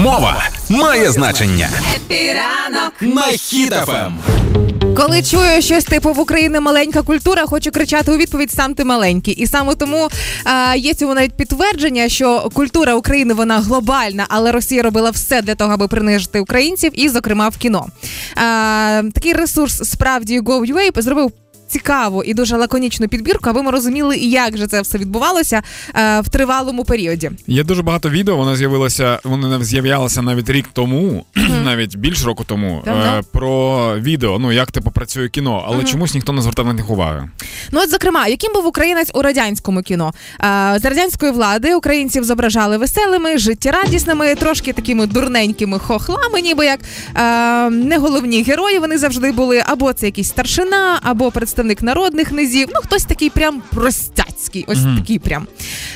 Мова має значення. Хеппі ранок на Хіт FM. Коли чую щось типу в Україні маленька культура, хочу кричати у відповідь сам ти маленький. І саме тому а, є цьому навіть підтвердження, що культура України вона глобальна, але Росія робила все для того, аби принижити українців, і, зокрема, в кіно. А, Такий ресурс справді Go.ua зробив цікаву і дуже лаконічну підбірку, аби ми розуміли, як же це все відбувалося е, в тривалому періоді. Є дуже багато відео. Воно з'явилося, воно з'являлося навіть рік тому, навіть більш року тому. Е, про відео, ну як типу працює кіно, але чомусь ніхто не звертав на них уваги. Ну от зокрема, яким був українець у радянському кіно е, з радянської влади українців зображали веселими, життєрадісними, трошки такими дурненькими хохлами, ніби як е, не головні герої. Вони завжди були або це якийсь старшина, або представник представник народних низів. Ну, хтось такий прям простяцький, ось mm-hmm. такий прям.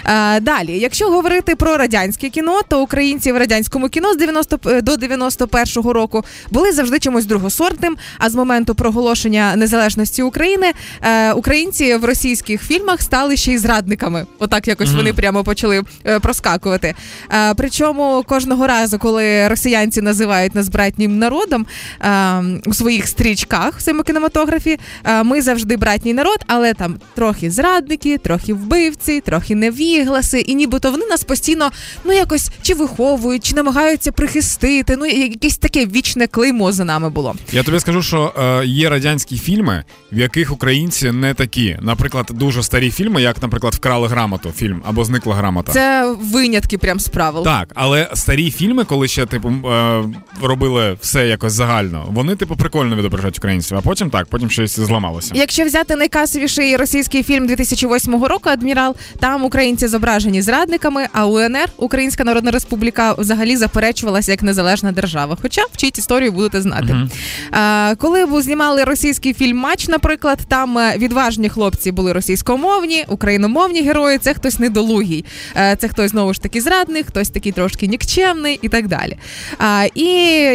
А, Далі, якщо говорити про радянське кіно, то українці в радянському кіно з 90 е, до 91-го року були завжди чимось другосортним. А з моменту проголошення незалежності України е, українці в російських фільмах стали ще й зрадниками. Отак якось mm-hmm. вони прямо почали е, проскакувати. Е, причому кожного разу, коли росіянці називають нас братнім народом е, у своїх стрічках в цьому кінематографі, е, ми завжди братній народ, але там трохи зрадники, трохи вбивці, трохи невігласи, і нібито вони нас постійно ну якось чи виховують, чи намагаються прихистити. Ну якесь таке вічне клеймо за нами було. Я тобі скажу, що е, є радянські фільми, в яких українці не такі. Наприклад, дуже старі фільми, як, наприклад, вкрали грамоту фільм або зникла грамота. Це винятки прям з правил. Так, але старі фільми, коли ще типу е, робили все якось загально, вони типу прикольно відображають українців, а потім так, потім щось зламалося. Якщо взяти найкасовіший російський фільм 2008 року, адмірал, там українці зображені зрадниками, а УНР Українська Народна Республіка взагалі заперечувалася як незалежна держава. Хоча вчіть історію будете знати. Uh-huh. А, Коли знімали російський фільм Матч, наприклад, там е, відважні хлопці були російськомовні, україномовні герої. Це хтось недолугий. Е, це хтось знову ж таки зрадник, хтось такий трошки нікчемний і так далі. А, І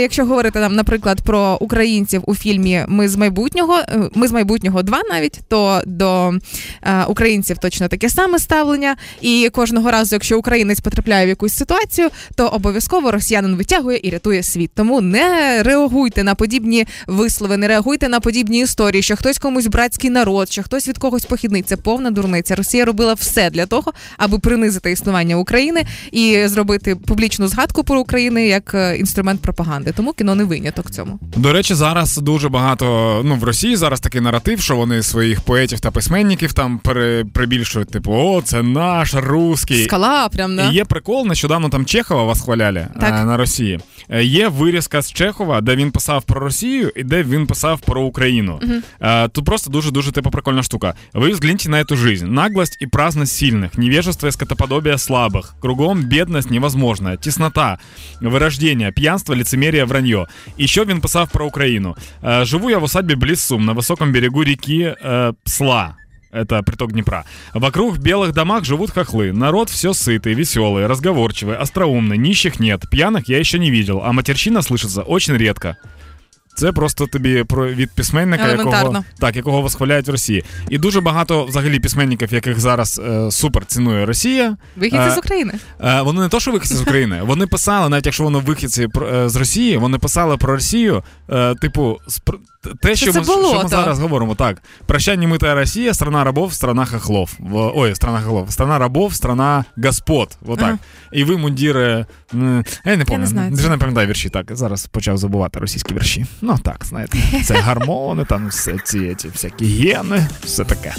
якщо говорити там, наприклад, про українців у фільмі Ми з майбутнього, е, ми з майбутнього два навіть, то до українців точно таке саме ставлення. І кожного разу, якщо українець потрапляє в якусь ситуацію, то обов'язково росіянин витягує і рятує світ. Тому не реагуйте на подібні вислови, не реагуйте на подібні історії, що хтось комусь братський народ, що хтось від когось похідний. Це повна дурниця. Росія робила все для того, аби принизити існування України і зробити публічну згадку про Україну як е, інструмент пропаганди. Тому кіно не виняток цьому. До речі, зараз дуже багато ну в Росії зараз такий наратив що вони своїх поетів та письменників там прибільшують, типу, о, це наш русський. Скала, прям да? І є прикол, нещодавно там Чехова восхваляли е, так. на Росії. Е, є вирізка з Чехова, де він писав про Росію і де він писав про Україну. Угу. Тут просто дуже-дуже типу прикольна штука. Ви взгляните на эту жизнь. Наглость и праздность сильных, невежество и скотоподобие слабых. Кругом бедность невозможная, теснота, вырождение, пьянство, лицемерие, вранье. І що він писав про Україну? Живу я в усадьбе близ Сум, на высоком берегу реки э, Псла. Это приток Днепра. Вокруг в белых домах живут хохлы. Народ все сытый, веселый, разговорчивый, остроумный. Нищих нет. Пьяных я еще не видел. А матерщина слышится очень редко. Це просто тобі про від письменника, якого так, якого восхваляють в Росії. І дуже багато взагалі письменників, яких зараз е, супер цінує Росія. Вихідці е, з України. Е, вони не то, що вихідці з України, вони писали, навіть якщо вони вихідці е, з Росії, вони писали про Росію, е, типу, те, що, що, ми, що ми зараз говоримо, так. Прощання митая Росія, страна рабов, страна хохлов. Ой, страна хохлов, страна рабов, страна господ. Вот так. Ага. І ви мундіри. Я не пам'ятаю, вже не пам'ятаю вірші. Так, зараз почав забувати російські вірші. Ну так, знаєте, це гармони, там все ці, ці всякі гени, все таке.